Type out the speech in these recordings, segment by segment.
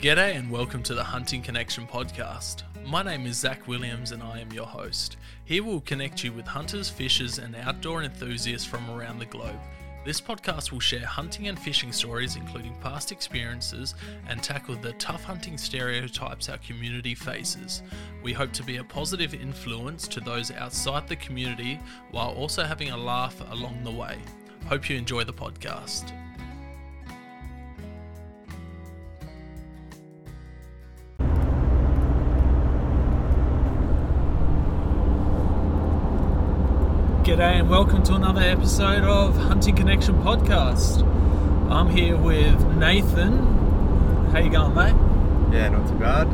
G'day and welcome to the Hunting Connection podcast. My name is Zach Williams and I am your host. Here we'll connect you with hunters, fishers, and outdoor enthusiasts from around the globe. This podcast will share hunting and fishing stories, including past experiences, and tackle the tough hunting stereotypes our community faces. We hope to be a positive influence to those outside the community while also having a laugh along the way. Hope you enjoy the podcast. G'day and welcome to another episode of Hunting Connection Podcast. I'm here with Nathan. How you going, mate? Yeah, not too bad.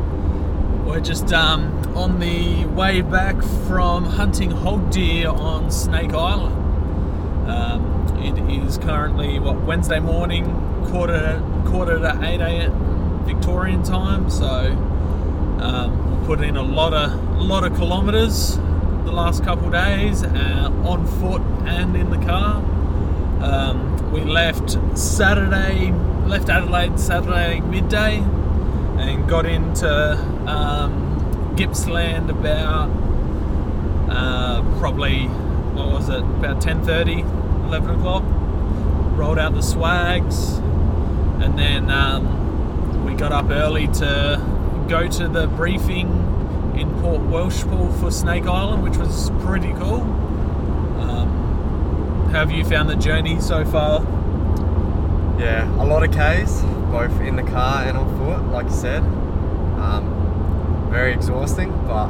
We're just um, on the way back from hunting hog deer on Snake Island. Um, it is currently what Wednesday morning, quarter quarter to eight a.m. Victorian time. So um, we put in a lot of lot of kilometres the last couple days uh, on foot and in the car. Um, we left Saturday, left Adelaide Saturday midday, and got into um, Gippsland about uh, probably what was it about 10:30, 11 o'clock. Rolled out the swags, and then um, we got up early to go to the briefing in Port Welshpool for Snake Island, which was pretty cool. Um, how have you found the journey so far? Yeah, a lot of Ks, both in the car and on foot, like you said. Um, very exhausting, but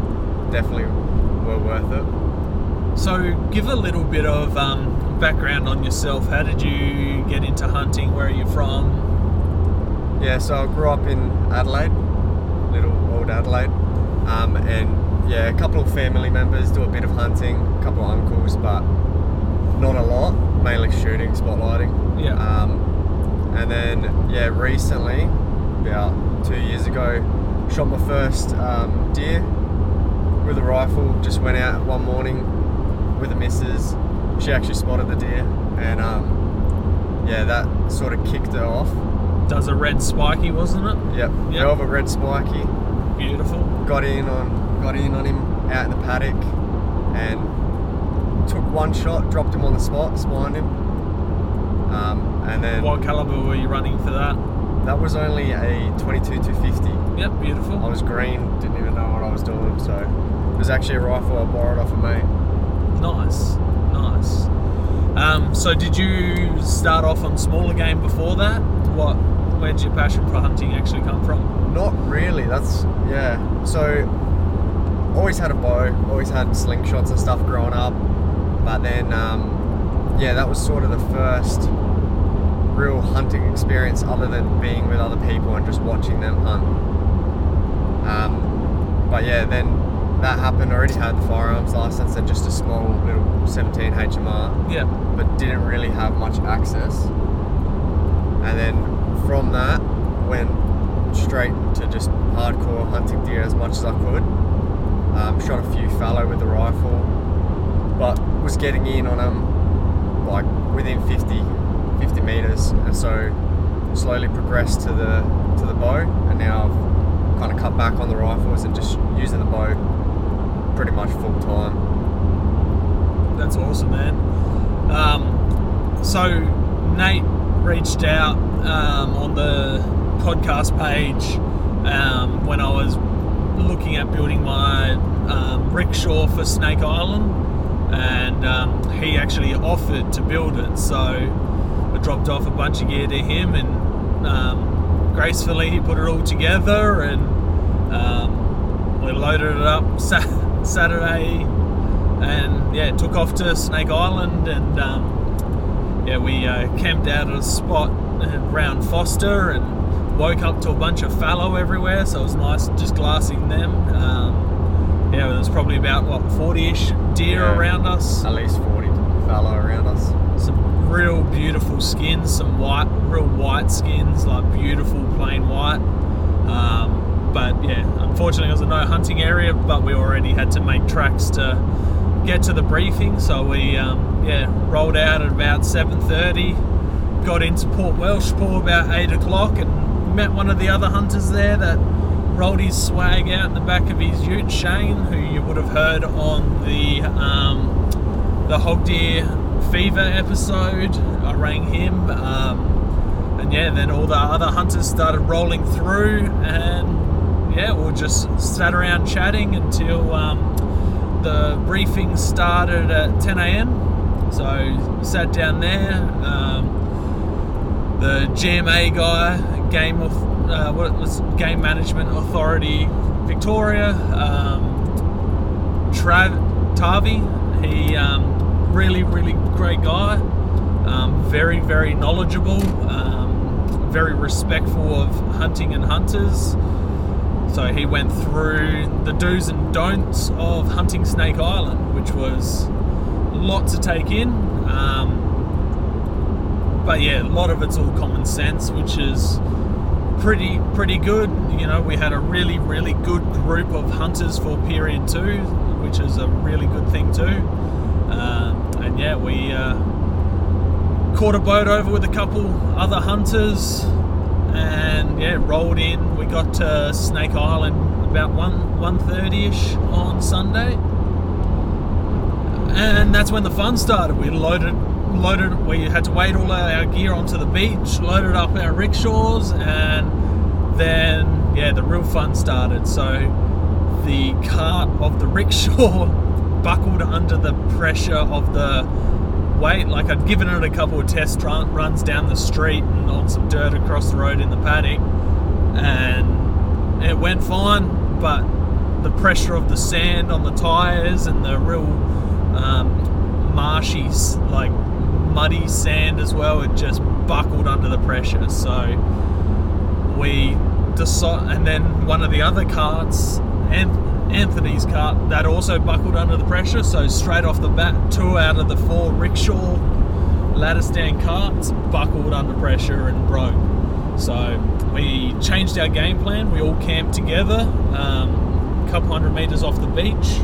definitely well worth it. So, give a little bit of um, background on yourself. How did you get into hunting? Where are you from? Yeah, so I grew up in Adelaide, little old Adelaide. Um, and yeah, a couple of family members do a bit of hunting, a couple of uncles, but not a lot. Mainly shooting, spotlighting. Yeah. Um, and then yeah, recently, about two years ago, shot my first um, deer with a rifle. Just went out one morning with the missus. She actually spotted the deer, and um, yeah, that sort of kicked it off. Does a red spiky, wasn't it? Yep. Yep. Velvet red spiky Beautiful. got in on got in on him out in the paddock and took one shot, dropped him on the spot, spined him. Um, and then What caliber were you running for that? that was only a 22 to 50. Yep, beautiful. I was green, didn't even know what I was doing, so it was actually a rifle I borrowed off a mate. Nice, nice. Um, so, did you start off on smaller game before that? What? Where did your passion for hunting actually come from? Not really. That's yeah. So always had a bow, always had slingshots and stuff growing up, but then um, yeah, that was sort of the first real hunting experience other than being with other people and just watching them hunt. Um, but yeah, then that happened. I already had the firearms license and just a small little 17 HMR Yeah, but didn't really have much access. And then from that, went straight to just hardcore hunting deer as much as I could. Um, shot a few fallow with the rifle, but was getting in on them like within 50, 50 meters, and so slowly progressed to the to the bow, and now I've kind of cut back on the rifles and just using the bow pretty much full time. that's awesome, man. Um, so, Nate reached out um, on the podcast page um, when I was looking at building my um, rickshaw for Snake Island, and um, he actually offered to build it. So, I dropped off a bunch of gear to him, and um, gracefully he put it all together, and um, we loaded it up sa- Saturday, and yeah, took off to Snake Island, and um, yeah, we uh, camped out at a spot around Foster, and woke up to a bunch of fallow everywhere. So it was nice just glassing them. Um, yeah, there was probably about what 40ish deer Yeah. around us. At least 40 fallow around us. Some real beautiful skins, some white, real white skins, like beautiful plain white. Um, but yeah, unfortunately, it was a no hunting area, but we already had to make tracks to get to the briefing. So we um, yeah rolled out at about 7:30, got into Port Welshpool about eight o'clock, and met one of the other hunters there that rolled his swag out in the back of his ute, Shane, who you would have heard on the um, the hog deer fever episode. I rang him, um, and yeah, then all the other hunters started rolling through, and yeah, we just sat around chatting until um, the briefing started at 10 a.m. So sat down there. Um, the GMA guy, game of uh, what was, Game Management Authority Victoria, um, Trav Tavi. He um, really, really great guy. Um, very, very knowledgeable. Um, very respectful of hunting and hunters. So he went through the do's and don'ts of hunting Snake Island, which was lot to take in. Um, but yeah, a lot of it's all common sense, which is pretty pretty good. You know, we had a really really good group of hunters for period two, which is a really good thing too. Uh, and yeah, we uh, caught a boat over with a couple other hunters, and yeah, rolled in. We got to Snake Island about one one thirty ish on Sunday, and that's when the fun started. We loaded loaded we had to wait all our gear onto the beach loaded up our rickshaws and then yeah the real fun started. So the cart of the rickshaw buckled under the pressure of the weight. Like i'd given it a couple of test run, runs down the street and on some dirt across the road in the paddock and it went fine but the pressure of the sand on the tires and the real um, marshy like muddy sand as well. It just buckled under the pressure. So we decided, and then one of the other carts, Anthony's cart, that also buckled under the pressure. So straight off the bat, two out of the four rickshaw ladder stand carts buckled under pressure and broke. So we changed our game plan. We all camped together, um, a couple hundred meters off the beach,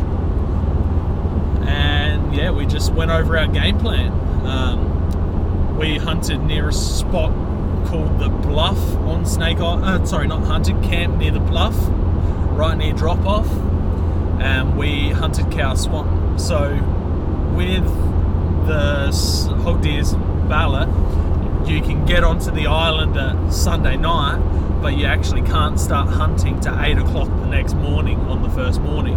and yeah, we just went over our game plan. Um, we hunted near a spot called the Bluff on Snake Island. Uh, sorry, not hunted, camp near the Bluff, right near drop off. And we hunted Cow Swamp. So, with the hog deer's ballot, you can get onto the island at Sunday night, but you actually can't start hunting to 8 o'clock the next morning on the first morning.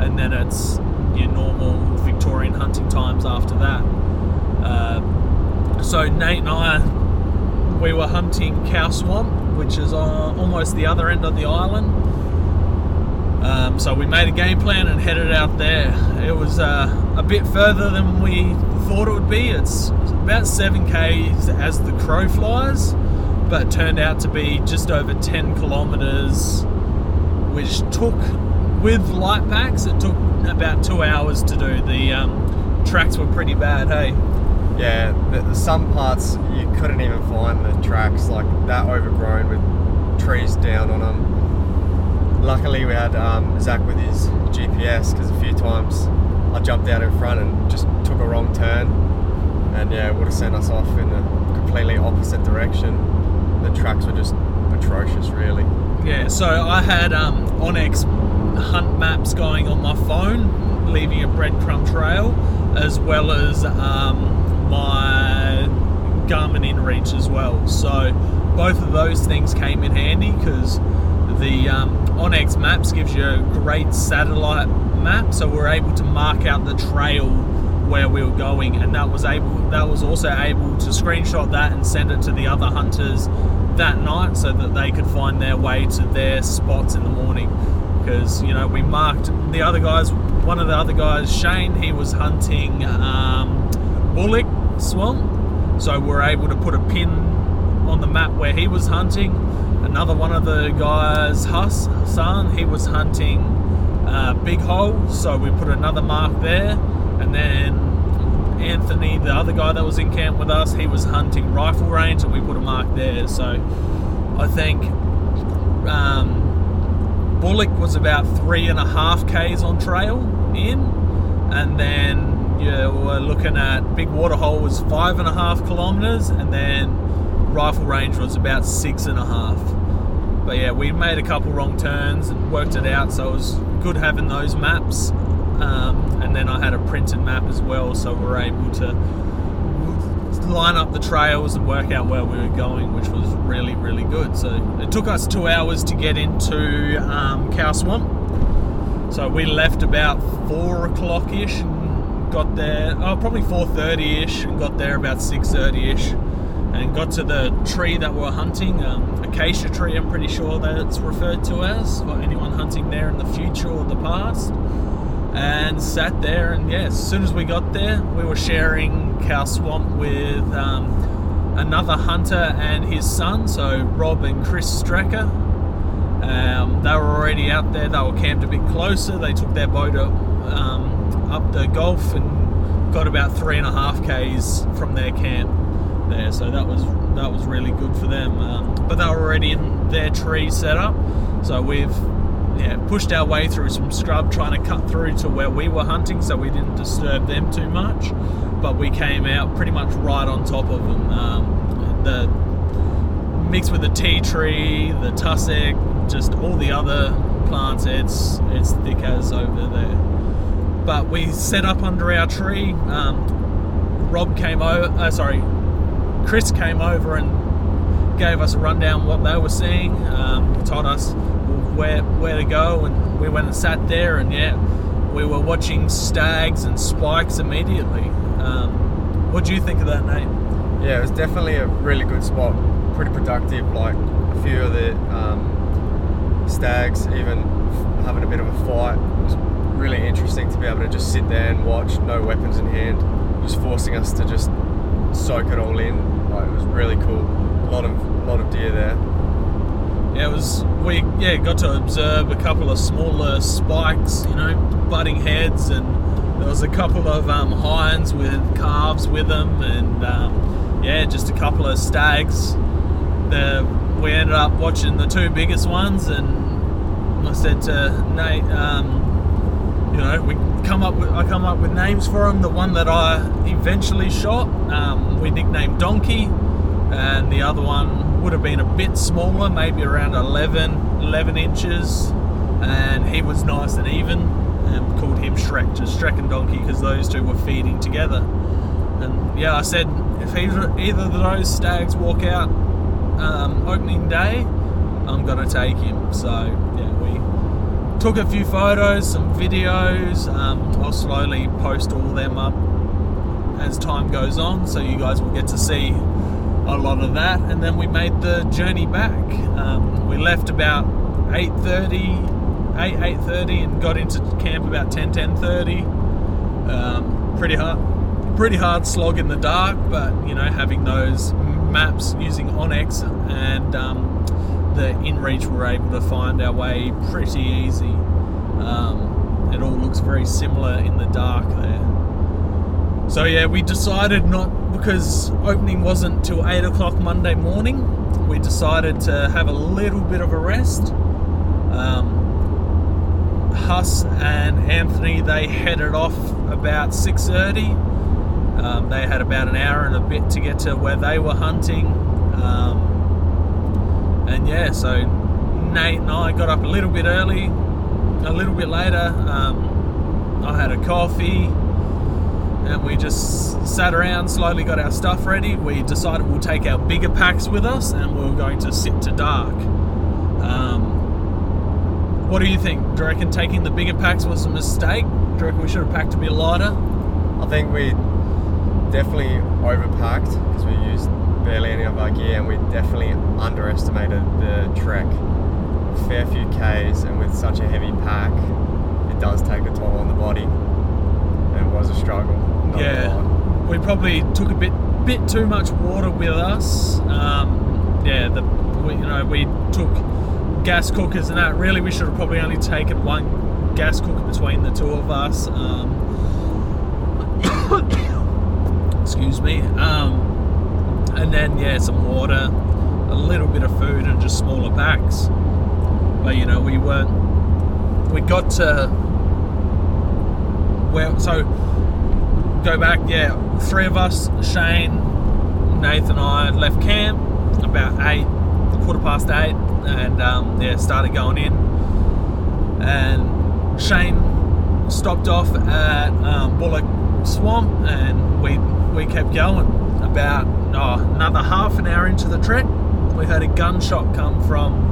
And then it's your normal Victorian hunting times after that. Uh, so Nate and I, we were hunting Cow Swamp, which is on almost the other end of the island. Um, so we made a game plan and headed out there. It was uh, a bit further than we thought it would be. It's about 7k as the crow flies, but turned out to be just over 10 kilometers, which took, with light packs, it took about two hours to do. The um, tracks were pretty bad, hey? Yeah, the, the, some parts you couldn't even find the tracks, like that overgrown with trees down on them. Luckily, we had um, Zach with his GPS because a few times I jumped out in front and just took a wrong turn, and yeah, it would have sent us off in a completely opposite direction. The tracks were just atrocious, really. Yeah, so I had um, onX hunt maps going on my phone, leaving a breadcrumb trail, as well as um, my Garmin InReach as well. So both of those things came in handy because the um, onX Maps gives you a great satellite map, so we're able to mark out the trail where we were going, and that was able that was also able to screenshot that and send it to the other hunters that night so that they could find their way to their spots in the morning. Because you know we marked the other guys. One of the other guys, Shane, he was hunting um, Bullock Swamp, so we're able to put a pin on the map where he was hunting. Another one of the guys, Huss he was hunting uh, Big Hole, so we put another mark there. And then Anthony, the other guy that was in camp with us, he was hunting rifle range, and we put a mark there. So I think um, Bullock was about three and a half k's on trail in, and then you were looking at Big Waterhole was five and a half kilometers, and then rifle range was about six and a half. But yeah, we made a couple wrong turns and worked it out, so it was good having those maps. Um, and then I had a printed map as well, so we were able to line up the trails and work out where we were going, which was really, really good. So it took us two hours to get into um, Cow Swamp. So we left about four o'clock ish got there. Oh, probably four thirty ish, and got there about six thirty ish, and got to the tree that we we're hunting. Um, acacia tree, I'm pretty sure that it's referred to as for anyone hunting there in the future or the past and sat there. And yeah, as soon as we got there, we were sharing Cow Swamp with um, another hunter and his son, so Rob and Chris Strecker. Um, they were already out there. They were camped a bit closer. They took their boat up, um, up the Gulf and got about three and a half k's from their camp there. So that was that was really good for them. Um, but they were already in their tree setup. So we've yeah, pushed our way through some scrub trying to cut through to where we were hunting so we didn't disturb them too much. But we came out pretty much right on top of them. Um, the mixed with the tea tree, the tussock, just all the other plants, it's it's thick as over there. But we set up under our tree. Um, Rob came over. Uh, sorry, Chris came over and gave us a rundown what they were seeing. Um, told us where where to go, and we went and sat there, and yeah, we were watching stags and spikes immediately. Um, what do you think of that, Nate? Yeah, it was definitely a really good spot. Pretty productive. Like a few of the um, stags even having a bit of a fight. Really interesting to be able to just sit there and watch, no weapons in hand, just forcing us to just soak it all in. Like it was really cool. A lot of lot of deer there yeah, it was we yeah got to observe a couple of smaller spikes, you know, butting heads, and there was a couple of um, hinds with calves with them, and um, yeah, just a couple of stags. The we ended up watching the two biggest ones, and I said to Nate, um, you know, we come up with I come up with names for them. The one that I eventually shot, um, we nicknamed Donkey, and the other one would have been a bit smaller, maybe around 11, 11 inches, and he was nice and even, and called him Shrek, just Shrek and Donkey, because those two were feeding together. And yeah, I said if either, either of those stags walk out um, opening day, I'm gonna take him. So yeah, we took a few photos, some videos. Um, I'll slowly post all them up as time goes on, so you guys will get to see a lot of that, and then we made the journey back. Um, we left about 8.30, 8, 8.30 and got into camp about 10, 10.30. Um, pretty hard, pretty hard slog in the dark, but you know, having those maps using onX and um, the InReach, we were able to find our way pretty easy. Um, it all looks very similar in the dark there. So yeah, we decided not because opening wasn't till eight o'clock Monday morning. We decided to have a little bit of a rest. Um, Huss and Anthony they headed off about six thirty. Um, they had about an hour and a bit to get to where they were hunting. Um, and yeah, so Nate and I got up a little bit early, a little bit later. Um, I had a coffee and we just sat around, slowly got our stuff ready. We decided we'll take our bigger packs with us and we are going to sit to dark. Um, what do you think? Do you reckon taking the bigger packs was a mistake? Do you reckon we should have packed a bit lighter? I think we definitely overpacked because we used barely any of our gear and we definitely underestimated the trek. A fair few Ks and with such a heavy pack, it does take a toll on the body. And it was a struggle yeah, we probably took a bit bit too much water with us. Um, yeah, the we, you know we took gas cookers and that. Really, we should have probably only taken one gas cooker between the two of us. Um, excuse me. Um, and then yeah, some water, a little bit of food, and just smaller packs. But you know, we weren't. We got to where so go back, yeah, three of us, Shane, Nathan, and I left camp about eight, quarter past eight. and um, yeah, started going in. And Shane stopped off at um, Bullock Swamp, and we we kept going. About oh, another half an hour into the trek, we heard a gunshot come from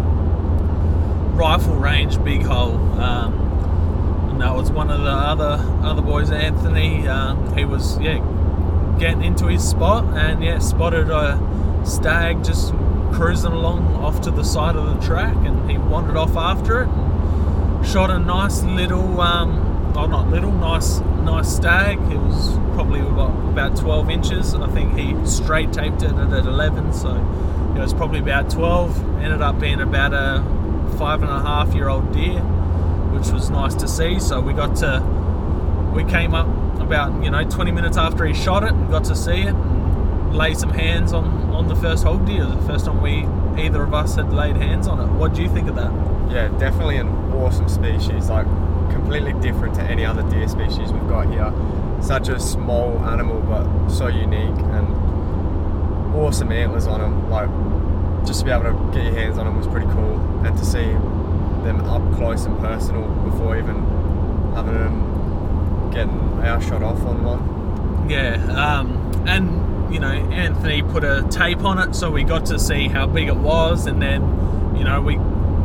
rifle range, Big Hole. Um, that was one of the other other boys, Anthony. Um, he was yeah getting into his spot, and yeah spotted a stag just cruising along off to the side of the track, and he wandered off after it. And shot a nice little, um, oh not little, nice nice stag. It was probably about, about 12 inches. I think he straight taped it at 11, so it was probably about 12. Ended up being about a five and a half year old deer, which was nice to see. So we got to, we came up about you know 20 minutes after he shot it and got to see it and lay some hands on on the first hog deer. The first time we either of us had laid hands on it. What do you think of that? Yeah, definitely an awesome species. Like completely different to any other deer species we've got here. Such a small animal, but so unique and awesome antlers on them. Like just to be able to get your hands on them was pretty cool, and to see them up close and personal before even having them getting our shot off on one. Yeah, um, and you know Anthony put a tape on it, so we got to see how big it was, and then you know we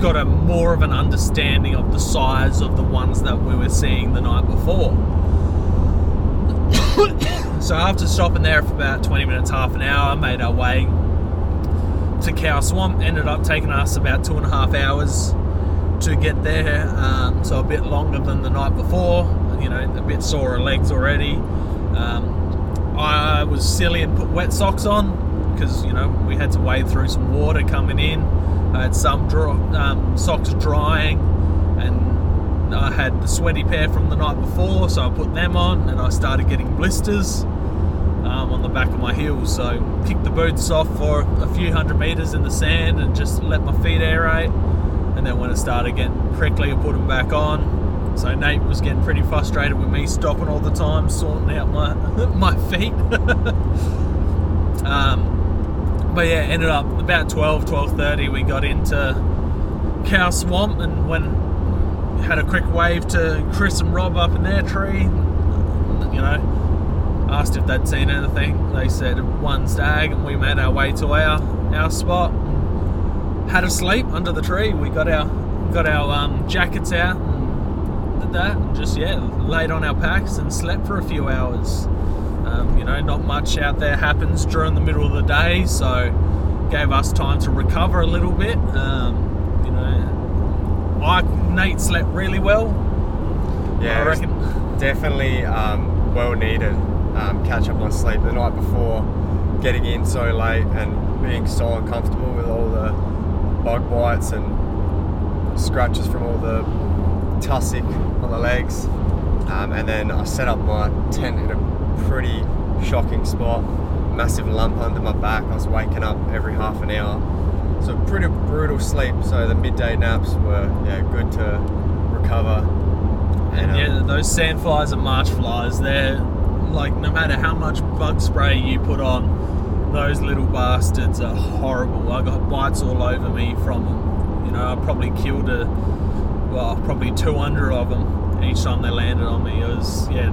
got a more of an understanding of the size of the ones that we were seeing the night before. so after stopping there for about 20 minutes, half an hour, made our way to Cow Swamp. Ended up taking us about two and a half hours to get there, um, so a bit longer than the night before. You know, a bit sore legs already. Um, I was silly and put wet socks on because you know we had to wade through some water coming in. I had some dry, um, socks drying, and I had the sweaty pair from the night before, so I put them on, and I started getting blisters um, on the back of my heels. So kicked the boots off for a few hundred meters in the sand, and just let my feet aerate. And then when it started getting prickly, I put them back on. So Nate was getting pretty frustrated with me stopping all the time, sorting out my my feet. um, but yeah, ended up about 12, 12.30, we got into Cow Swamp and when had a quick wave to Chris and Rob up in their tree, you know, asked if they'd seen anything. They said one stag and we made our way to our, our spot. Had a sleep under the tree. We got our got our um, jackets out and did that and just yeah, laid on our packs and slept for a few hours. Um, you know, not much out there happens during the middle of the day, so gave us time to recover a little bit. Um, you know, I Nate slept really well. Yeah, I reckon. definitely um, well needed. Um, catch up on sleep the night before, getting in so late and being so uncomfortable with all the bug bites and scratches from all the tussock on the legs. Um, and then I set up my tent in a pretty shocking spot. Massive lump under my back. I was waking up every half an hour. So pretty brutal sleep. So the midday naps were yeah good to recover. And um, Yeah, those sandflies and marsh flies, they're like no matter how much bug spray you put on, those little bastards are horrible. I got bites all over me from them. You know, I probably killed a well, probably 200 of them each time they landed on me. It was yeah,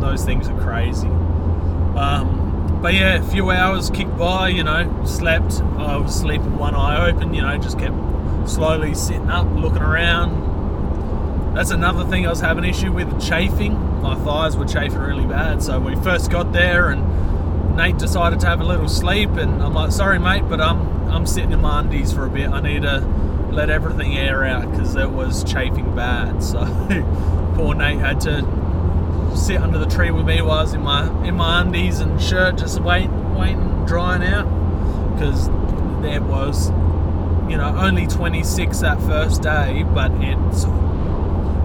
those things are crazy. Um, but yeah, a few hours kicked by. You know, slept. I was sleeping one eye open. You know, just kept slowly sitting up, looking around. That's another thing I was having issue with chafing. My thighs were chafing really bad. So we first got there and Nate decided to have a little sleep and I'm like, sorry mate, but I'm I'm sitting in my undies for a bit. I need to let everything air out because it was chafing bad. So poor Nate had to sit under the tree with me while I was in my in my undies and shirt, just waiting, waiting, drying out because there was, you know, only 26 that first day, but it's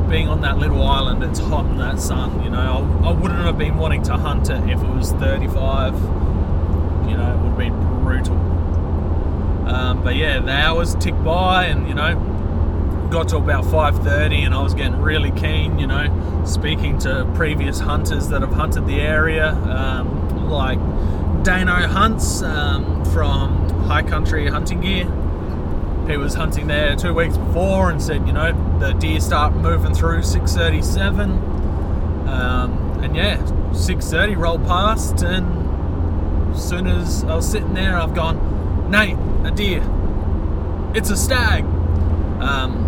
being on that little island, it's hot in that sun. You know, I, I wouldn't have been wanting to hunt it if it was 35. You know, it would have been brutal. Um, but yeah, the hours ticked by, and you know, got to about 5:30, and I was getting really keen. You know, speaking to previous hunters that have hunted the area, um, like Dano Hunts um, from High Country Hunting Gear. he was hunting there two weeks before and said, you know, the deer start moving through 637. Um, and yeah, 630 rolled past, and as soon as I was sitting there, I've gone, Nate, a deer. It's a stag. Um,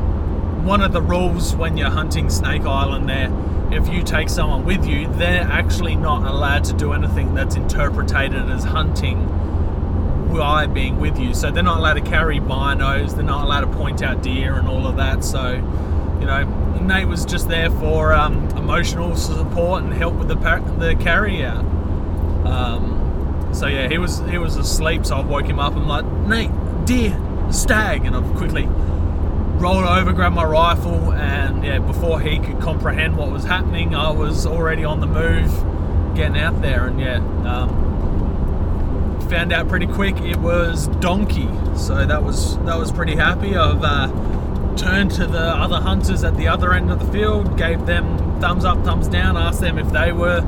one of the rules when you're hunting Snake Island there, if you take someone with you, they're actually not allowed to do anything that's interpreted as hunting I being with you. So they're not allowed to carry binos, they're not allowed to point out deer and all of that. So, you know, Nate was just there for um, emotional support and help with the the carry out. Um, so yeah, he was he was asleep, so I woke him up. I'm like, Nate, deer, stag, and I've quickly rolled over, grabbed my rifle, and yeah, before he could comprehend what was happening, I was already on the move, getting out there, and yeah. Um, found out pretty quick it was donkey. So that was that was pretty happy. I've uh, turned to the other hunters at the other end of the field gave them thumbs up thumbs down asked them if they were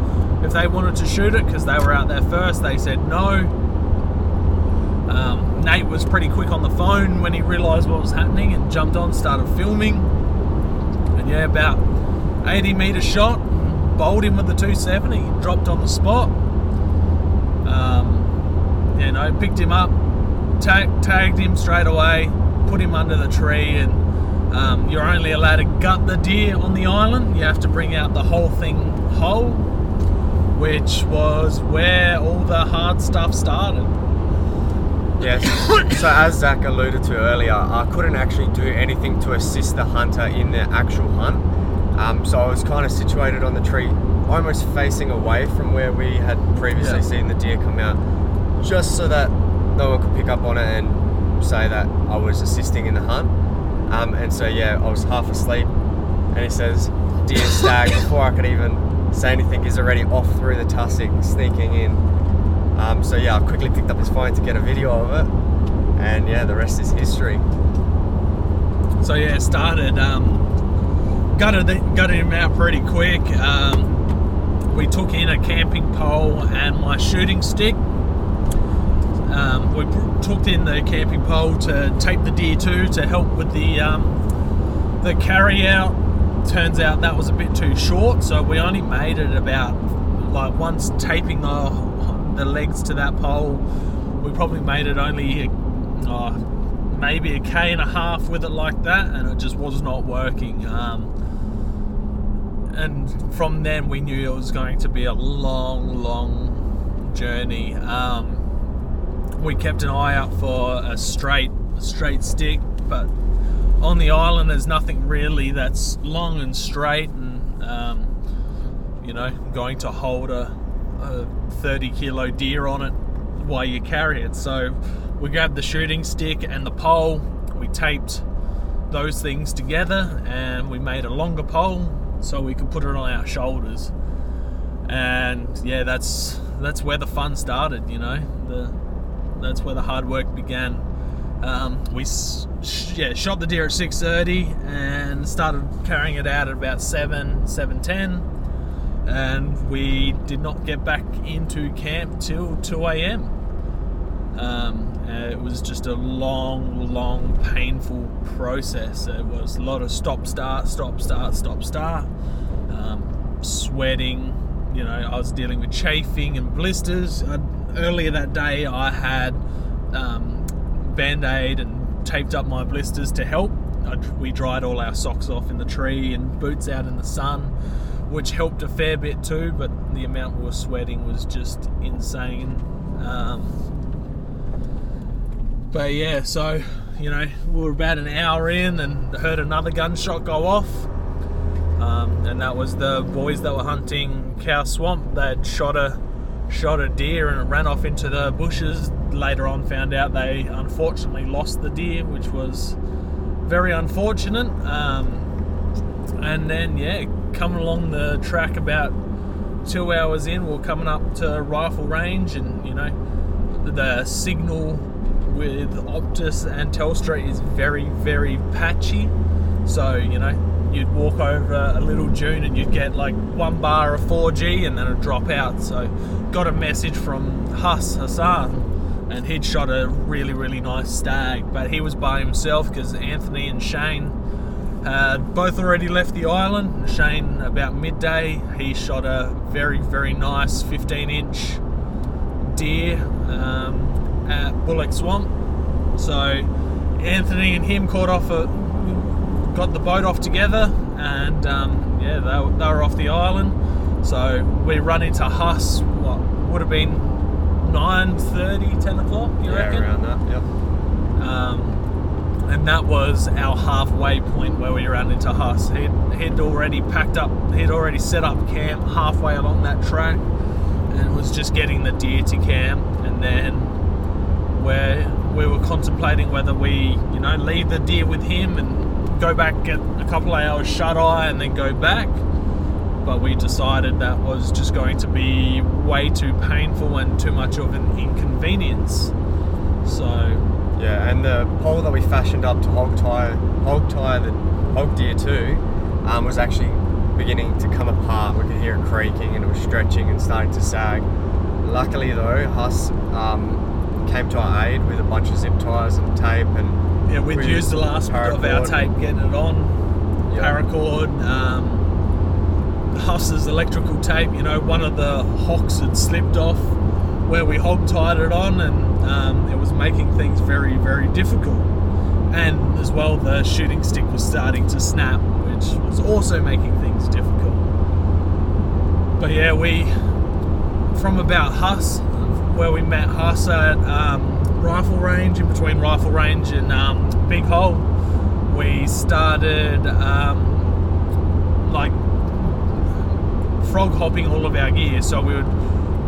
if they wanted to shoot it because they were out there first. They said no. Um, nate was pretty quick on the phone when he realized what was happening and jumped on started filming and yeah about 80 meter shot bowled him with the 270 dropped on the spot um, you know, picked him up, tag, tagged him straight away, put him under the tree, and um, you're only allowed to gut the deer on the island. You have to bring out the whole thing whole, which was where all the hard stuff started. Yes. so as Zach alluded to earlier, I couldn't actually do anything to assist the hunter in the actual hunt. Um, so I was kind of situated on the tree, almost facing away from where we had previously yeah. seen the deer come out just so that no one could pick up on it and say that I was assisting in the hunt. Um, and so yeah, I was half asleep, and he says, "Deer stag." Before I could even say anything, he's already off through the tussock, sneaking in. Um, so yeah, I quickly picked up his phone to get a video of it, and yeah, the rest is history. So yeah, it started um, gutted gutted him out pretty quick. Um, we took in a camping pole and my shooting stick um, we took in the camping pole to tape the deer to to help with the um, the carry out. Turns out that was a bit too short, so we only made it about like once taping the the legs to that pole. We probably made it only uh, maybe a k and a half with it like that, and it just was not working. Um, and from then we knew it was going to be a long, long journey. Um, we kept an eye out for a straight straight stick, but on the island there's nothing really that's long and straight and um, you know going to hold a, a 30 kilo deer on it while you carry it. So we grabbed the shooting stick and the pole, we taped those things together and we made a longer pole so we could put it on our shoulders. And yeah, that's that's where the fun started, you know. The that's where the hard work began. Um, we sh- yeah shot the deer at 6:30 and started carrying it out at about 7 7:10, and we did not get back into camp till 2 a.m. Um, it was just a long, long, painful process. It was a lot of stop, start, stop, start, stop, start, um, sweating. You know, I was dealing with chafing and blisters. I'd, earlier that day, I had um, band aid and taped up my blisters to help. I, we dried all our socks off in the tree and boots out in the sun, which helped a fair bit too. But the amount we were sweating was just insane. Um, but yeah, so you know, we were about an hour in and heard another gunshot go off. Um, and that was the boys that were hunting Cow Swamp that shot a shot a deer and it ran off into the bushes. Later on, found out they unfortunately lost the deer, which was very unfortunate. Um, and then, yeah, coming along the track about two hours in, we're coming up to rifle range, and you know, the signal with Optus and Telstra is very, very patchy. So, you know, you'd walk over a little dune and you'd get like one bar of 4G and then it'd drop out. So, got a message from Huss Hassan and he'd shot a really really nice stag, but he was by himself because Anthony and Shane had both already left the island. Shane about midday, he shot a very very nice 15 inch deer um, at Bullock Swamp. So Anthony and him caught off a got the boat off together, and um, yeah, they, were- they were off the island. So we run into Huss. What would have been 9:30, 10 o'clock? You yeah, reckon? around that. Yep. Um, and that was our halfway point where we ran into Huss. He'd, he'd already packed up, he'd already set up camp halfway along that track and was just getting the deer to camp. And then where we were contemplating whether we, you know, leave the deer with him and go back, get a couple of hours shut eye, and then go back. But we decided that was just going to be way too painful and too much of an inconvenience. So Yeah, and the pole that we fashioned up to hog tie, hog tie the hog deer to, um, was actually beginning to come apart. We could hear it creaking and it was stretching and starting to sag. Luckily though, Huss um, came to our aid with a bunch of zip ties and tape and Yeah, we'd We used the last bit of our tape getting it on. Yeah. Paracord, um, Huss's electrical tape, you know, one of the hocks had slipped off where we hog tied it on, and um, it was making things very, very difficult. And as well, the shooting stick was starting to snap, which was also making things difficult. But yeah, we, from about Huss, where we met Huss at um, rifle range, in between rifle range and um, Big Hole, we started um, like frog hopping all of our gear. So we would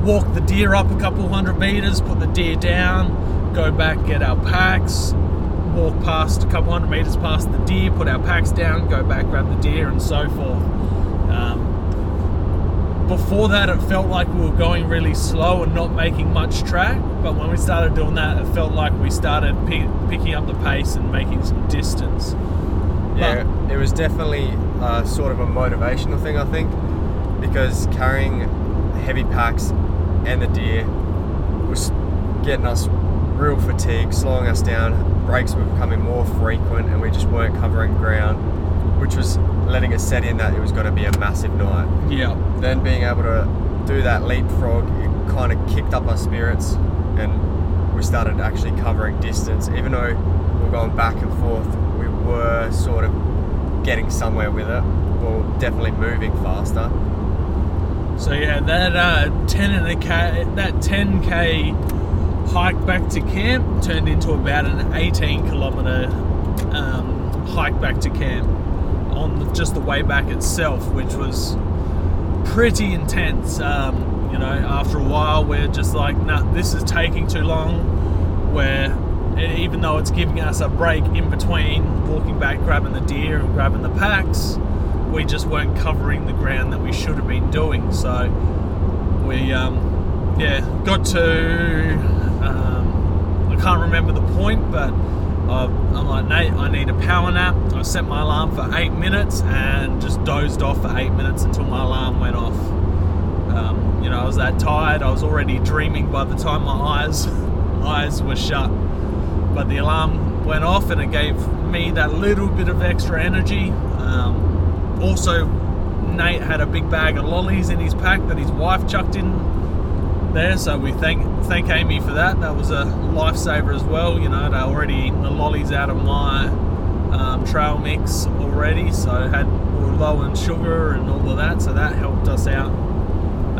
walk the deer up a couple hundred meters, put the deer down, go back, get our packs, walk past a couple hundred meters past the deer, put our packs down, go back, grab the deer, and so forth. Um, before that, it felt like we were going really slow and not making much track. But when we started doing that, it felt like we started pick, picking up the pace and making some distance. Yeah, it was definitely uh, sort of a motivational thing, I think, because carrying heavy packs and the deer was getting us real fatigued, slowing us down. Breaks were becoming more frequent, and we just weren't covering ground, which was letting us set in that it was going to be a massive night. Yeah, Then being able to do that leapfrog, it kind of kicked up our spirits, and we started actually covering distance. Even though we were going back and forth, we were sort of getting somewhere with it, or definitely moving faster. So yeah, that uh, ten and a k, that ten k hike back to camp turned into about an eighteen kilometer um, hike back to camp on the, just the way back itself, which was pretty intense. Um, you know, after a while, we're just like, nah, this is taking too long. Where even though it's giving us a break in between walking back, grabbing the deer and grabbing the packs, we just weren't covering the ground that we should have been doing. So we, um, yeah, got to. Um, I can't remember the point, but I, I'm like Nate. I need a power nap. I set my alarm for eight minutes and just dozed off for eight minutes until my alarm went off. Um, you know, I was that tired. I was already dreaming by the time my eyes eyes were shut. But the alarm went off, and it gave me that little bit of extra energy. Um, also, Nate had a big bag of lollies in his pack that his wife chucked in there, so we thank thank Amy for that. That was a lifesaver as well. You know, they already eaten the lollies out of my um, trail mix already, so had low in sugar and all of that, so that helped us out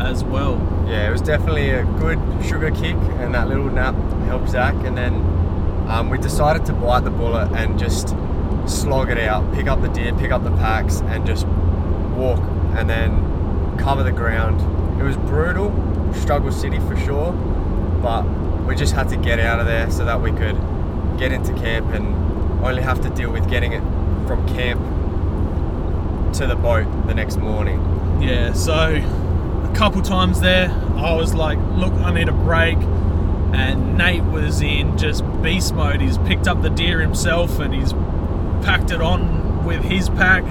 as well. Yeah, it was definitely a good sugar kick, and that little nap helped Zach. And then um, we decided to bite the bullet and just slog it out, pick up the deer, pick up the packs, and just walk and then cover the ground. It was brutal, struggle city for sure, but we just had to get out of there so that we could get into camp and only have to deal with getting it from camp to the boat the next morning. Yeah, so a couple times there, I was like, look, I need a break. And Nate was in just beast mode. He's picked up the deer himself and he's packed it on with his pack,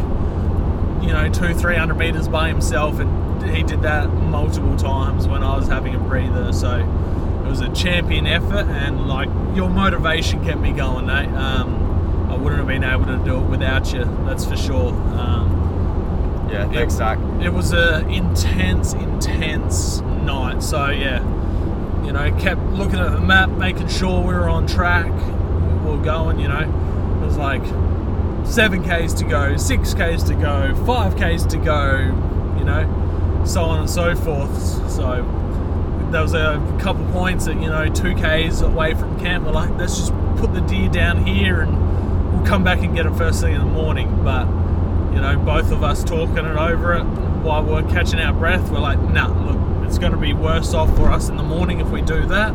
you know, two, three hundred meters by himself. And he did that multiple times when I was having a breather. So it was a champion effort, and like your motivation kept me going. Eh? Um, I wouldn't have been able to do it without you. That's for sure. Um, Yeah, thanks, Zach. it was a intense, intense night. So yeah, you know, kept looking at the map, making sure we were on track. We were going. You know, it was like seven k's to go, six k's to go, five k's to go. You know, so on and so forth. So there was a couple points that, you know two k's away from camp. We're like, let's just put the deer down here and we'll come back and get it first thing in the morning. But you know, both of us talking it over it while we're catching our breath, we're like, nah, look, it's going to be worse off for us in the morning if we do that.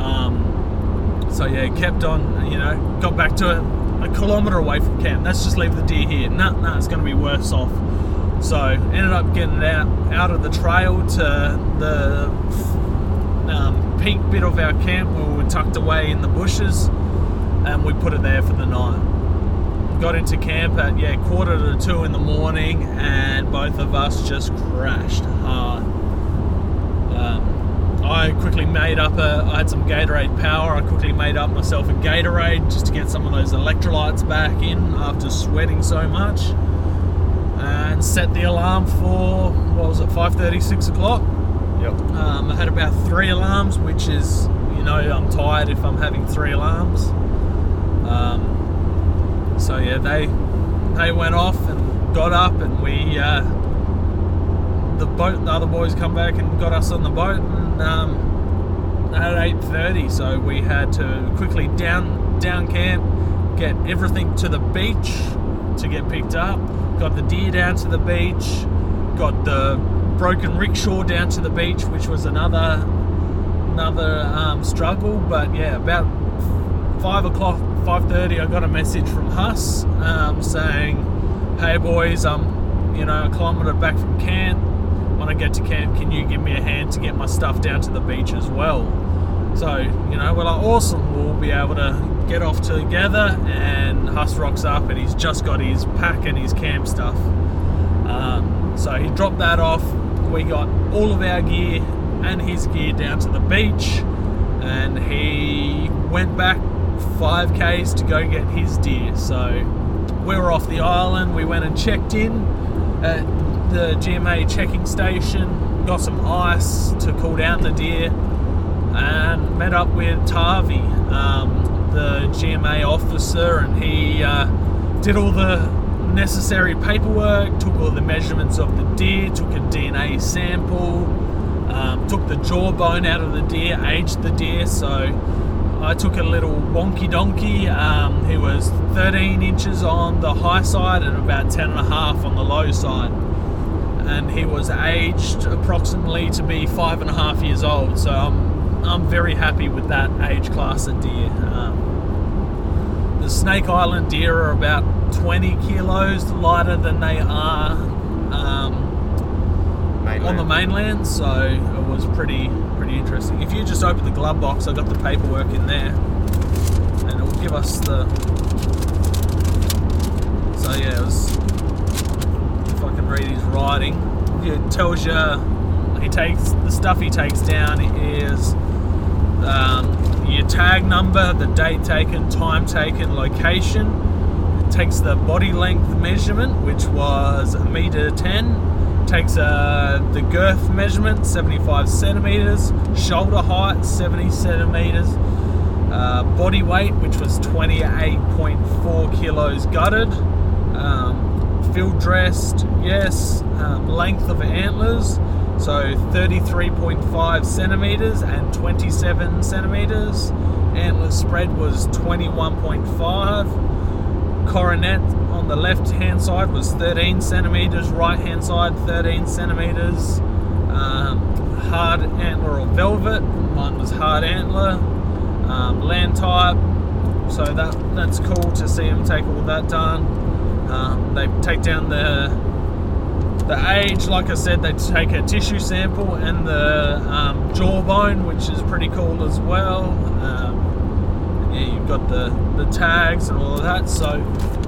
Um, so yeah, kept on, you know, got back to it a kilometre away from camp. Let's just leave the deer here. Nah, nah, it's going to be worse off. So ended up getting it out out of the trail to the um, peak bit of our camp where we were tucked away in the bushes, and we put it there for the night got into camp at yeah quarter to two in the morning and both of us just crashed hard i quickly made up a i had some gatorade power i quickly made up myself a gatorade just to get some of those electrolytes back in after sweating so much and set the alarm for what was it 5.30 6 o'clock Yep. um, I had about three alarms, which is, you know, I'm tired if I'm having three alarms. Um, so yeah, they they went off and got up, and we uh, the boat, the other boys come back and got us on the boat, and um, at 8:30, so we had to quickly down down camp, get everything to the beach to get picked up, got the deer down to the beach, got the broken rickshaw down to the beach, which was another another um, struggle. But yeah, about five o'clock, five thirty, I got a message from Huss um, saying, "Hey boys, I'm you know a kilometre back from camp. When I get to camp, can you give me a hand to get my stuff down to the beach as well?" So you know, we're like, awesome. We'll be able to get off together. And Huss rocks up, and he's just got his pack and his camp stuff. Um, so he dropped that off. We got all of our gear and his gear down to the beach, and he went back 5k's to go get his deer. So we were off the island. We went and checked in at the GMA checking station, got some ice to cool down the deer, and met up with Tavi, um, the GMA officer, and he uh, did all the necessary paperwork, took all the measurements of the deer, took a DNA sample, um, took the jawbone out of the deer, aged the deer. So I took a little wonky donkey. Um, he was 13 inches on the high side and about 10 and a half on the low side. And he was aged approximately to be five and a half years old. So I'm, I'm very happy with that age class of deer. Um, the Snake Island deer are about 20 kilos lighter than they are um, on the mainland, so it was pretty pretty interesting. If you just open the glove box, I've got the paperwork in there, and it will give us the. So yeah, it was. Read his writing, it tells you he takes the stuff he takes down is um, your tag number, the date taken, time taken, location. It takes the body length measurement, which was a meter ten. Takes uh, the girth measurement 75 centimeters. Shoulder height 70 centimeters. Uh, body weight which was 28.4 kilos gutted. Um, field dressed yes um, length of antlers so 33.5 centimeters and 27 centimeters antler spread was 21.5 coronet on the left hand side was 13 centimeters, right hand side 13 centimeters. Um, hard antler or velvet, mine was hard antler. Um, land type, so that that's cool to see him take all that done. Um, they take down the the age, like I said, they take a tissue sample and the um, jawbone, which is pretty cool as well. Um, yeah, you've got the the tags and all of that. So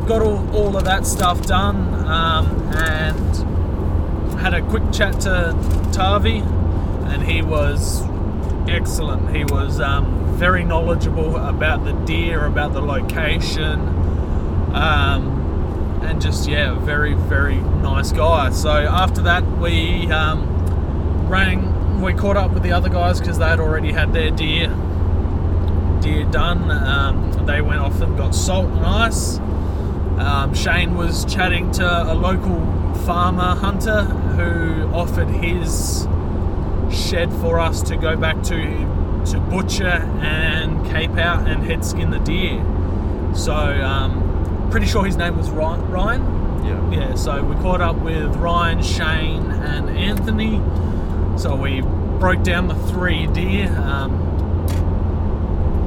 got all, all of that stuff done um, and had a quick chat to Tavi and he was excellent. He was um, very knowledgeable about the deer, about the location, um, and just yeah, very very nice guy. So after that, we um, rang, we caught up with the other guys because they had already had their deer deer done. Um, they went off and got salt and ice. Um, Shane was chatting to a local farmer hunter who offered his shed for us to go back to to butcher and cape out and head skin the deer. So, um, pretty sure his name was Ryan. Ryan. Yeah. Yeah, so we caught up with Ryan, Shane, and Anthony. So we broke down the three deer, um,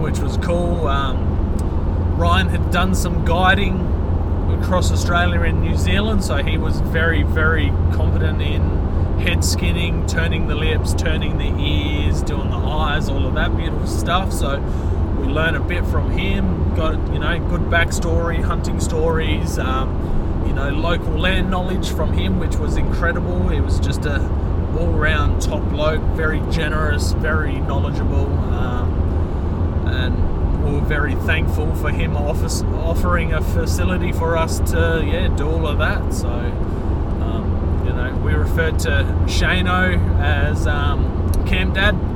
which was cool. Um, Ryan had done some guiding across Australia and New Zealand, so he was very, very confident in head skinning, turning the lips, turning the ears, doing the eyes, all of that beautiful stuff. So we learned a bit from him. Got you know good backstory, hunting stories, um, you know local land knowledge from him, which was incredible. He was just a all-round top bloke, very generous, very knowledgeable, um, and we were very thankful for him office, offering a facility for us to yeah do all of that. So um, you know we referred to Shano as um, camp dad.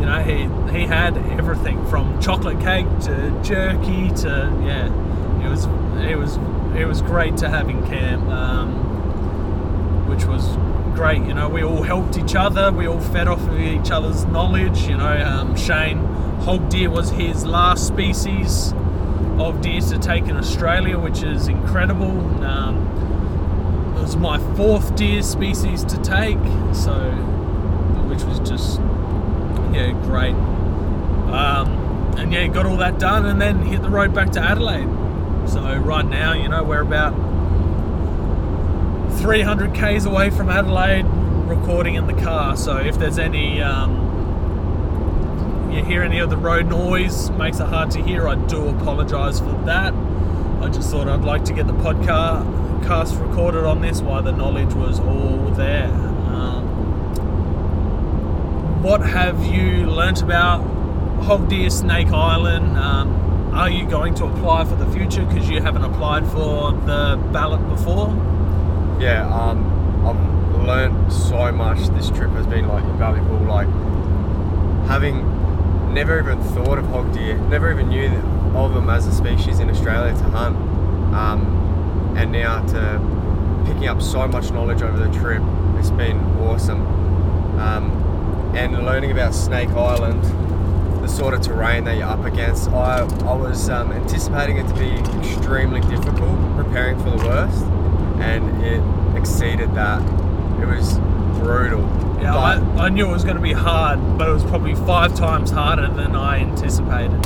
You know he he had everything from chocolate cake to jerky to yeah it was it was it was great to have in camp. Um, which was great. You know, we all helped each other. We all fed off of each other's knowledge. You know, um, Shane hog deer was his last species of deer to take in Australia, which is incredible. Um, it was my fourth deer species to take, so which was just yeah great. Um, and yeah, got all that done, and then hit the road back to Adelaide. So right now, you know, we're about 300 k's away from Adelaide, recording in the car. So if there's any, um, you hear any of the road noise, makes it hard to hear. I do apologise for that. I just thought I'd like to get the podcast cast recorded on this while the knowledge was all there. What have you learnt about Hog Deer Snake Island? Um, are you going to apply for the future because you haven't applied for the ballot before? yeah, um, I've learned so much. This trip has been like invaluable. Like having never even thought of hog deer, never even knew of them as a species in Australia to hunt, um, and now to picking up so much knowledge over the trip. It's been awesome, um, and learning about Snake Island. The sort of terrain that you're up against, I, I was um, anticipating it to be extremely difficult, preparing for the worst, and it exceeded that. It was brutal. Yeah, I, I knew it was going to be hard, but it was probably five times harder than I anticipated.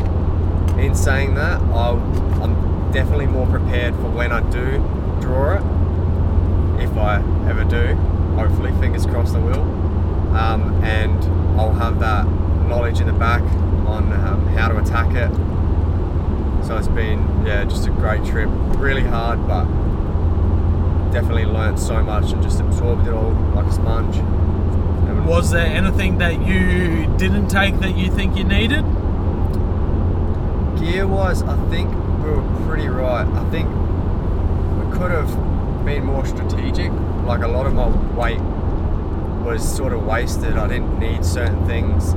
in saying that, I, I'm definitely more prepared for when I do draw it. If I ever do, hopefully, fingers crossed I will. Um, and I'll have that knowledge in the back on um, how to attack it. So it's been, yeah, just a great trip. Really hard, but definitely learned so much and just absorbed it all like a sponge. And Was there anything that you didn't take that you think you needed? Gear wise, I think we were pretty right. I think we could have been more strategic. Like a lot of my weight was sort of wasted. I didn't need certain things.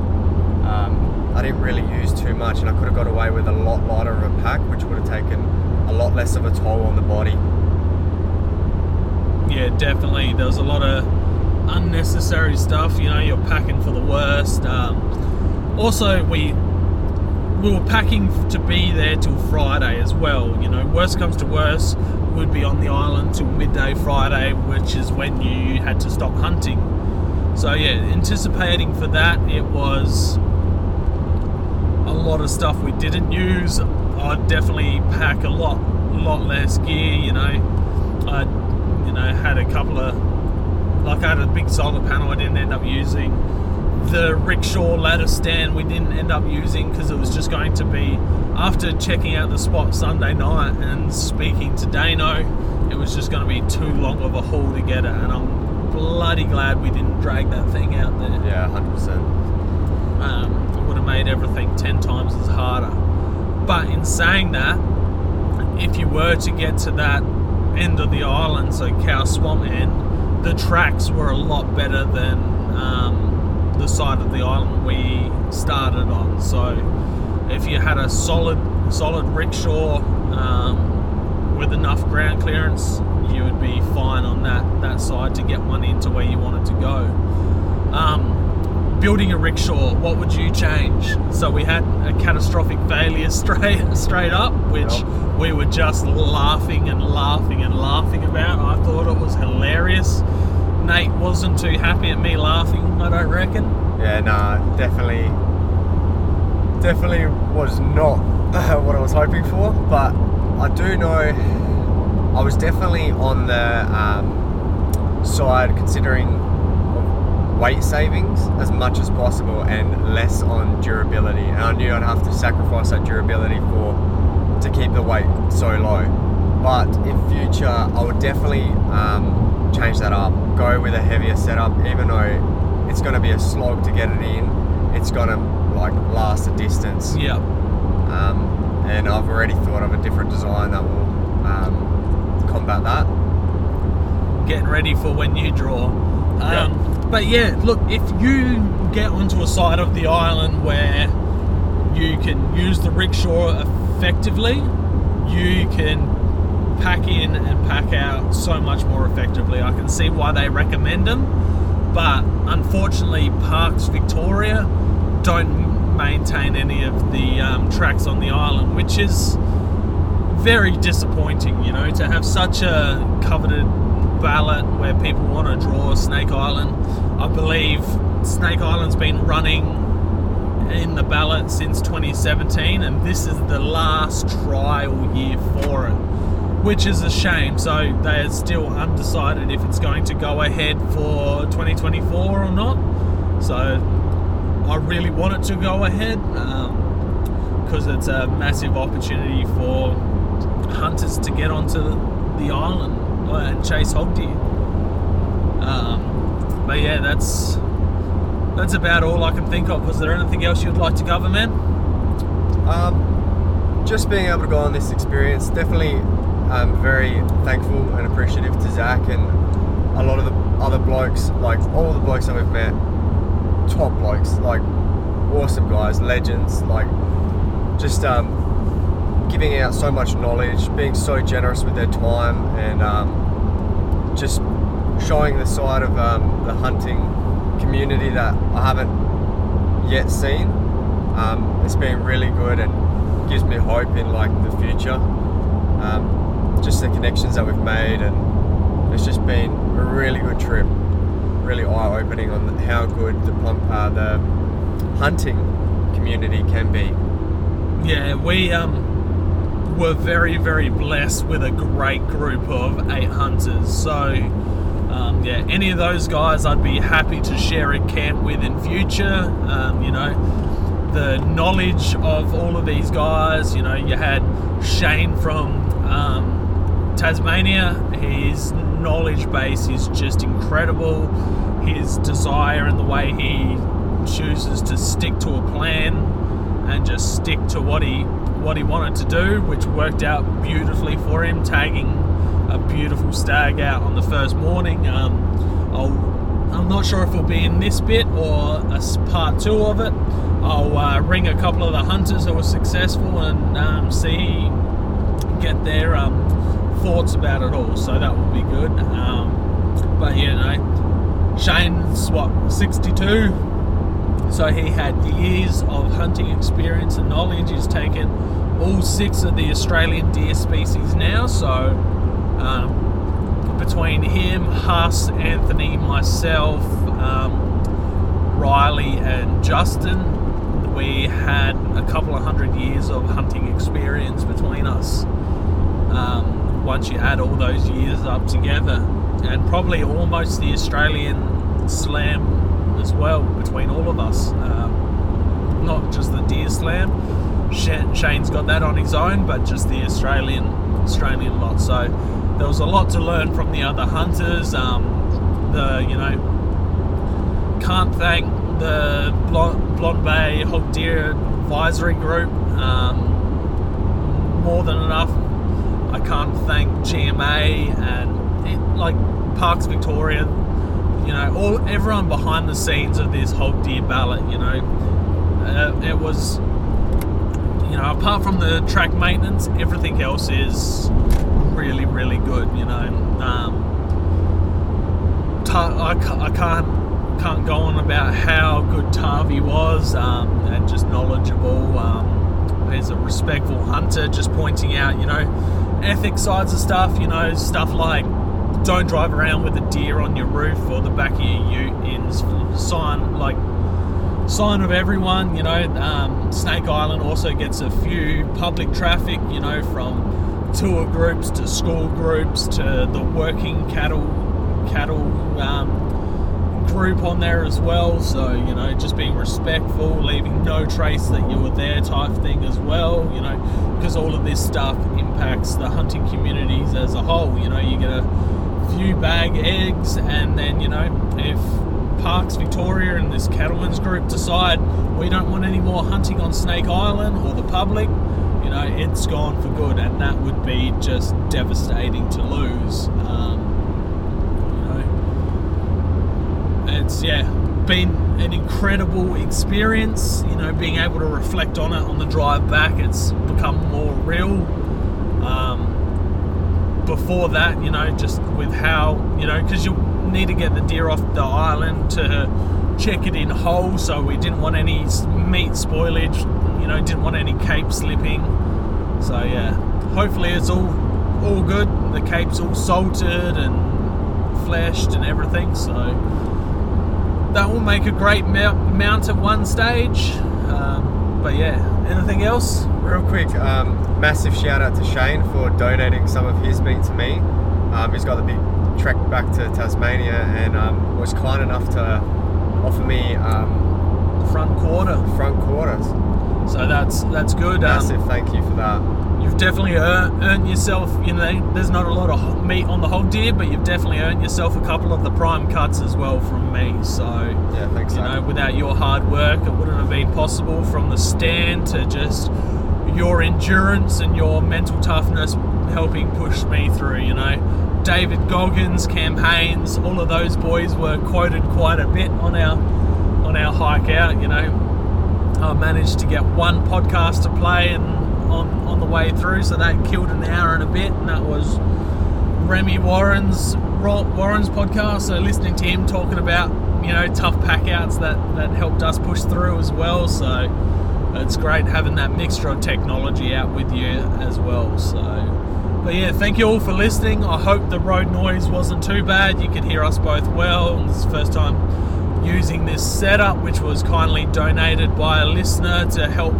Um, I didn't really use too much, and I could have got away with a lot lighter of a pack, which would have taken a lot less of a toll on the body. Yeah, definitely. There was a lot of unnecessary stuff. You know, you're packing for the worst. Um, also, we we were packing to be there till Friday as well. You know, worst comes to worst, we'd be on the island till midday Friday, which is when you had to stop hunting. So yeah, anticipating for that, it was a lot of stuff we didn't use. I'd definitely pack a lot, lot less gear. You know, I, you know, had a couple of, like I had a big solar panel I didn't end up using. The rickshaw ladder stand we didn't end up using because it was just going to be after checking out the spot Sunday night and speaking to Dano, it was just going to be too long of a haul to get it, and I'm bloody glad we didn't drag that thing out there. Yeah, hundred percent. um, it would have made everything 10 times as harder. But in saying that, if you were to get to that end of the island, so Cow Swamp end, the tracks were a lot better than um, the side of the island we started on. So if you had a solid, solid rickshaw um, with enough ground clearance, you would be fine on that that side to get one into where you wanted to go. Um, building a rickshaw, what would you change? So we had a catastrophic failure straight straight up, which Yep. we were just laughing and laughing and laughing about. I thought it was hilarious. Nate wasn't too happy at me laughing, I don't reckon. Yeah, nah, definitely, definitely was not what I was hoping for. But I do know I was definitely on the um, side considering weight savings as much as possible and less on durability. And I knew I'd have to sacrifice that durability for to keep the weight so low. But in future, I would definitely um, change that up. Go with a heavier setup, even though it's going to be a slog to get it in. It's going to like last a distance. Yep. Um, and I've already thought of a different design that will um, combat that. getting ready for when you draw. Um, Yeah. But yeah, look, if you get onto a side of the island where you can use the rickshaw effectively, you can pack in and pack out so much more effectively. I can see why they recommend them, but unfortunately, Parks Victoria don't maintain any of the um, tracks on the island, which is very disappointing, you know, to have such a coveted ballot where people want to draw Snake Island. I believe Snake Island's been running in the ballot since 2017, and this is the last trial year for it, which is a shame. So they are still undecided if it's going to go ahead for 2024 or not. So I really want it to go ahead um, because it's a massive opportunity for hunters to get onto the island uh, and chase hog deer. Um, but yeah, that's that's about all I can think of. Was there anything else you'd like to cover, man? Um, just being able to go on this experience, definitely um, very thankful and appreciative to Zach and a lot of the other blokes, like all the blokes that we've met, top blokes, like awesome guys, legends, like just um, giving out so much knowledge, being so generous with their time, and um, just showing the side of um, the hunting community that I haven't yet seen. Um, it's been really good and gives me hope in like the future. Um, just the connections that we've made, and it's just been a really good trip. Really eye-opening on how good the uh, the hunting community can be. Yeah, we um, were very, very blessed with a great group of eight hunters. So, um, yeah, any of those guys I'd be happy to share a camp with in future. Um, you know, the knowledge of all of these guys. You know, you had Shane from um, Tasmania. His knowledge base is just incredible. His desire and the way he chooses to stick to a plan and just stick to what he what he wanted to do, which worked out beautifully for him, tagging a beautiful stag out on the first morning. Um, I'll, I'm not sure if it'll be in this bit or a part two of it. I'll uh, ring a couple of the hunters who were successful and um, see get their um, thoughts about it all. So that would be good. Um, but you know, Shane's what 62. So he had years of hunting experience and knowledge. He's taken all six of the Australian deer species now. So um, between him, Huss, Anthony, myself, um, Riley, and Justin, we had a couple of hundred years of hunting experience between us. Um, once you add all those years up together, and probably almost the Australian slam as well between all of us. Um, not just the deer slam. Sha- Shane's got that on his own, but just the Australian Australian lot. So there was a lot to learn from the other hunters. Um, the you know can't thank the Blond Bay Hog Deer Advisory Group. Um, more than enough. I can't thank GMA and it, like Parks Victoria. You know, all everyone behind the scenes of this Hog Deer ballot. You know, uh, it was. You know, apart from the track maintenance, everything else is really, really good. You know, um, I, I can't can't go on about how good Tavi was um, and just knowledgeable. Um, he's a respectful hunter, just pointing out, you know, ethics sides of stuff. You know, stuff like don't drive around with a deer on your roof or the back of your ute in sign like sign of everyone. You know, um, Snake Island also gets a few public traffic. You know, from tour groups to school groups to the working cattle cattle um, group on there as well. So you know, just being respectful, leaving no trace that you were there, type thing as well. You know, because all of this stuff impacts the hunting communities as a whole. You know, you get a few bag eggs, and then you know if Parks Victoria and this cattlemen's group decide we don't want any more hunting on Snake Island or the public, you know, it's gone for good, and that would be just devastating to lose. Um, you know, it's yeah, been an incredible experience. You know, being able to reflect on it on the drive back, it's become more real. Um, before that, you know, just with how you know, because you need to get the deer off the island to check it in whole, so we didn't want any meat spoilage. You know, didn't want any cape slipping. So yeah, hopefully it's all all good. The cape's all salted and fleshed and everything. So that will make a great mount at one stage. Um, but yeah, anything else? Real quick, um, massive shout out to Shane for donating some of his meat to me. Um, he's got the big trek back to Tasmania and um, was kind enough to offer me um, front quarter. Front quarters. So that's that's good. Um, Massive thank you for that. You've definitely earned, earned yourself. You know, there's not a lot of meat on the hog deer, but you've definitely earned yourself a couple of the prime cuts as well from me. So yeah, thanks. You know, without your hard work, it wouldn't have been possible from the stand to just your endurance and your mental toughness helping push me through. You know, David Goggins Cam Hanes, all of those boys were quoted quite a bit on our on our hike out. You know, I managed to get one podcast to play and on on the way through, so that killed an hour and a bit, and that was Remi Warren's Warren's podcast. So listening to him talking about you know tough pack outs that that helped us push through as well. So it's great having that mixture of technology out with you as well. So, but yeah, thank you all for listening. I hope the road noise wasn't too bad. You could hear us both well. This is the first time using this setup, which was kindly donated by a listener to help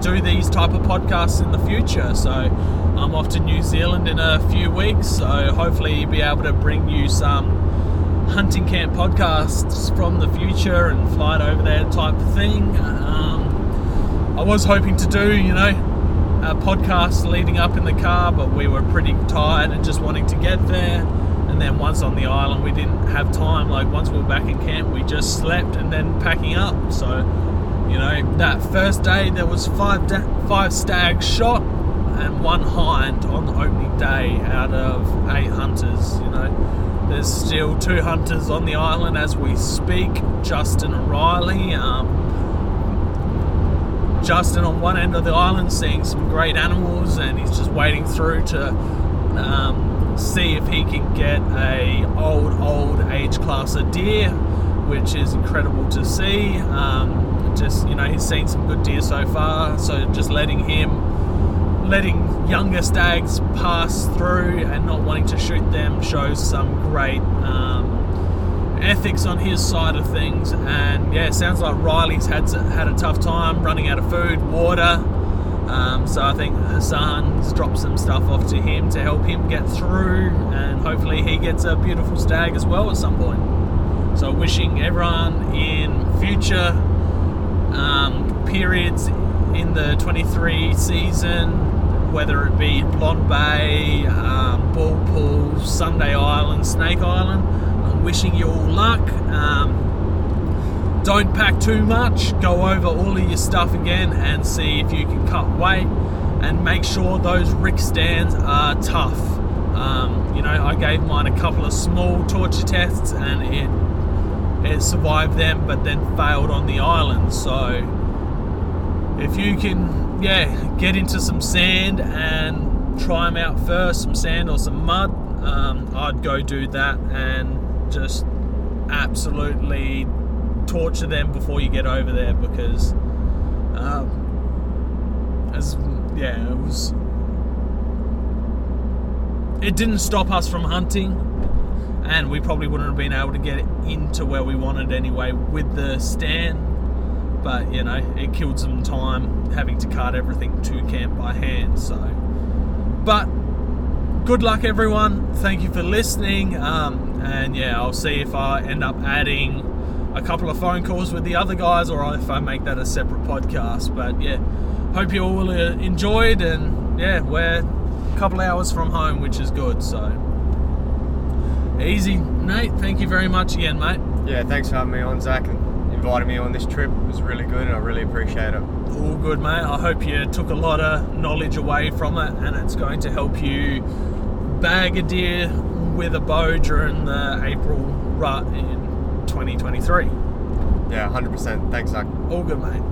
do these type of podcasts in the future. So I'm off to New Zealand in a few weeks. So hopefully be able to bring you some hunting camp podcasts from the future and fly it over there type of thing. Um, I was hoping to do, you know, a podcast leading up in the car, but we were pretty tired and just wanting to get there. And then once on the island, we didn't have time. Like once we were back in camp, we just slept and then packing up. So, you know, that first day there was five da- five stags shot and one hind on the opening day out of eight hunters. You know, there's still two hunters on the island as we speak. Justin O'Reilly. Um, Justin on one end of the island seeing some great animals, and he's just waiting through to um, see if he can get a old old age class of deer, which is incredible to see. Um, just you know, he's seen some good deer so far, so just letting him, letting younger stags pass through and not wanting to shoot them shows some great. Um, ethics on his side of things. And yeah, sounds like Riley's had had a tough time running out of food, water. Um, so I think Hassan's dropped some stuff off to him to help him get through, and hopefully he gets a beautiful stag as well at some point. So wishing everyone in future um, periods in the 23 season, whether it be Blond Bay, um, Boole Poole, Sunday Island, Snake Island, wishing you all luck. Um, don't pack too much. Go over all of your stuff again and see if you can cut weight and make sure those rick stands are tough. Um, you know, I gave mine a couple of small torture tests and it it survived them, but then failed on the island. So if you can, yeah, get into some sand and try them out first, some sand or some mud, um, I'd go do that and just absolutely torture them before you get over there because, um, as yeah, it was. It didn't stop us from hunting, and we probably wouldn't have been able to get into where we wanted anyway with the stand. But you know, it killed some time having to cart everything to camp by hand. So, but good luck, everyone. Thank you for listening. Um, and yeah, I'll see if I end up adding a couple of phone calls with the other guys or if I make that a separate podcast. But yeah, hope you all enjoyed. And yeah, we're a couple hours from home, which is good. So easy, Nate. Thank you very much again, mate. Yeah, thanks for having me on, Zach, and inviting me on this trip. It was really good, and I really appreciate it. All good, mate. I hope you took a lot of knowledge away from it and it's going to help you bag a deer with a bow during the April rut in 2023. Yeah, 100%. Thanks, Zach. All good, mate.